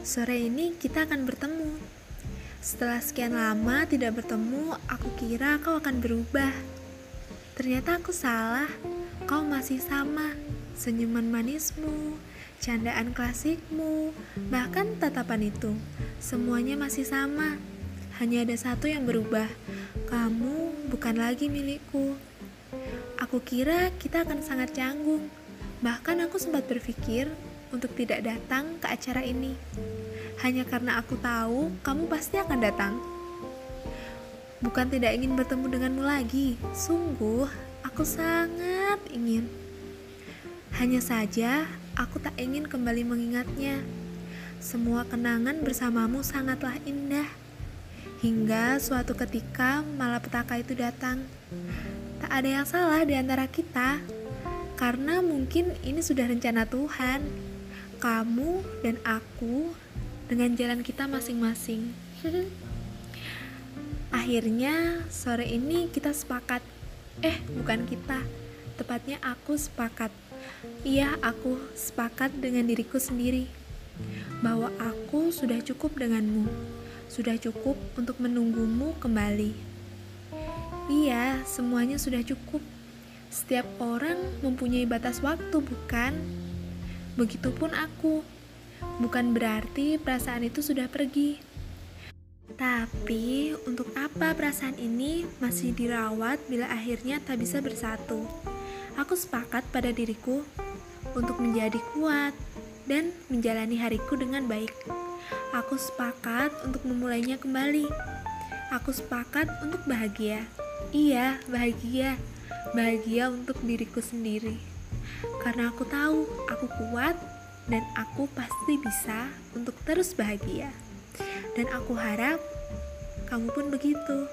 Sore ini kita akan bertemu. Setelah sekian lama tidak bertemu, aku kira kau akan berubah. Ternyata aku salah. Kau masih sama. Senyuman manismu, candaan klasikmu, bahkan tatapan itu. Semuanya masih sama. Hanya ada satu yang berubah. Kamu bukan lagi milikku. Aku kira kita akan sangat canggung. Bahkan aku sempat berpikir untuk tidak datang ke acara ini. Hanya karena aku tahu kamu pasti akan datang. Bukan tidak ingin bertemu denganmu lagi, sungguh aku sangat ingin. Hanya saja aku tak ingin kembali mengingatnya. Semua kenangan bersamamu sangatlah indah. Hingga suatu ketika malapetaka itu datang. Tak ada yang salah di antara kita, karena mungkin ini sudah rencana Tuhan kamu dan aku dengan jalan kita masing-masing. Akhirnya sore ini kita sepakat. Eh, bukan kita. Tepatnya aku sepakat. Iya, aku sepakat dengan diriku sendiri bahwa aku sudah cukup denganmu. Sudah cukup untuk menunggumu kembali. Iya, semuanya sudah cukup. Setiap orang mempunyai batas waktu, bukan? Begitupun aku. Bukan berarti perasaan itu sudah pergi. Tapi, untuk apa perasaan ini masih dirawat bila akhirnya tak bisa bersatu? Aku sepakat pada diriku untuk menjadi kuat dan menjalani hariku dengan baik. Aku sepakat untuk memulainya kembali. Aku sepakat untuk bahagia. Iya, bahagia. Bahagia untuk diriku sendiri karena aku tahu aku kuat dan aku pasti bisa untuk terus bahagia. Dan aku harap kamu pun begitu.